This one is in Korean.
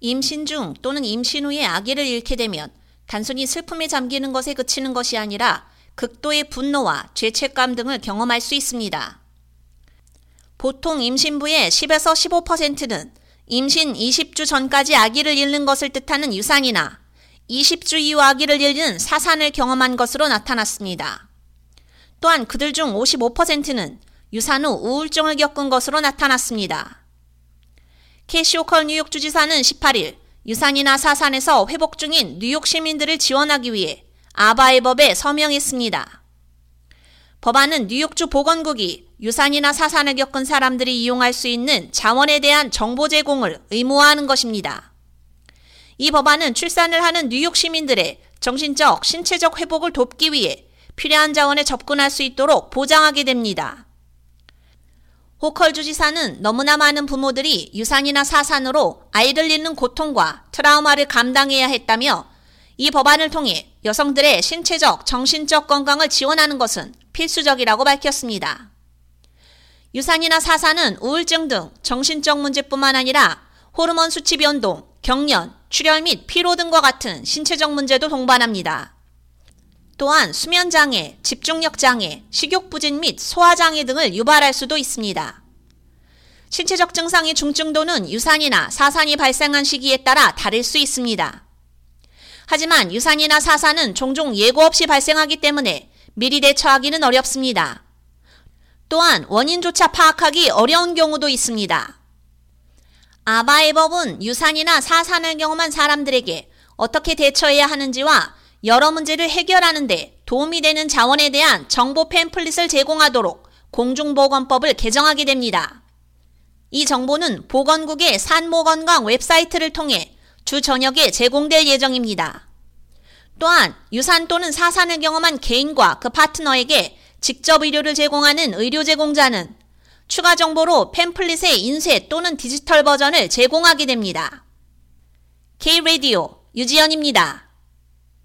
임신 중 또는 임신 후에 아기를 잃게 되면 단순히 슬픔에 잠기는 것에 그치는 것이 아니라 극도의 분노와 죄책감 등을 경험할 수 있습니다. 보통 임신부의 10에서 15%는 임신 20주 전까지 아기를 잃는 것을 뜻하는 유산이나 20주 이후 아기를 잃는 사산을 경험한 것으로 나타났습니다. 또한 그들 중 55%는 유산 후 우울증을 겪은 것으로 나타났습니다. 캐시오컬 뉴욕 주지사는 18일 유산이나 사산에서 회복 중인 뉴욕 시민들을 지원하기 위해 아바의 법에 서명했습니다. 법안은 뉴욕주 보건국이 유산이나 사산을 겪은 사람들이 이용할 수 있는 자원에 대한 정보 제공을 의무화하는 것입니다. 이 법안은 출산을 하는 뉴욕 시민들의 정신적, 신체적 회복을 돕기 위해 필요한 자원에 접근할 수 있도록 보장하게 됩니다. 호컬 주지사는 너무나 많은 부모들이 유산이나 사산으로 아이를 잃는 고통과 트라우마를 감당해야 했다며 이 법안을 통해 여성들의 신체적, 정신적 건강을 지원하는 것은 필수적이라고 밝혔습니다. 유산이나 사산은 우울증 등 정신적 문제뿐만 아니라 호르몬 수치 변동, 경련, 출혈 및 피로 등과 같은 신체적 문제도 동반합니다. 또한 수면장애, 집중력장애, 식욕부진 및 소화장애 등을 유발할 수도 있습니다. 신체적 증상의 중증도는 유산이나 사산이 발생한 시기에 따라 다를 수 있습니다. 하지만 유산이나 사산은 종종 예고 없이 발생하기 때문에 미리 대처하기는 어렵습니다. 또한 원인조차 파악하기 어려운 경우도 있습니다. 아바의 법은 유산이나 사산을 경험한 사람들에게 어떻게 대처해야 하는지와 여러 문제를 해결하는데 도움이 되는 자원에 대한 정보 팸플릿을 제공하도록 공중보건법을 개정하게 됩니다. 이 정보는 보건국의 산모건강 웹사이트를 통해 주 저녁에 제공될 예정입니다. 또한 유산 또는 사산을 경험한 개인과 그 파트너에게 직접 의료를 제공하는 의료 제공자는 추가 정보로 팸플릿의 인쇄 또는 디지털 버전을 제공하게 됩니다. K-Radio 유지연입니다.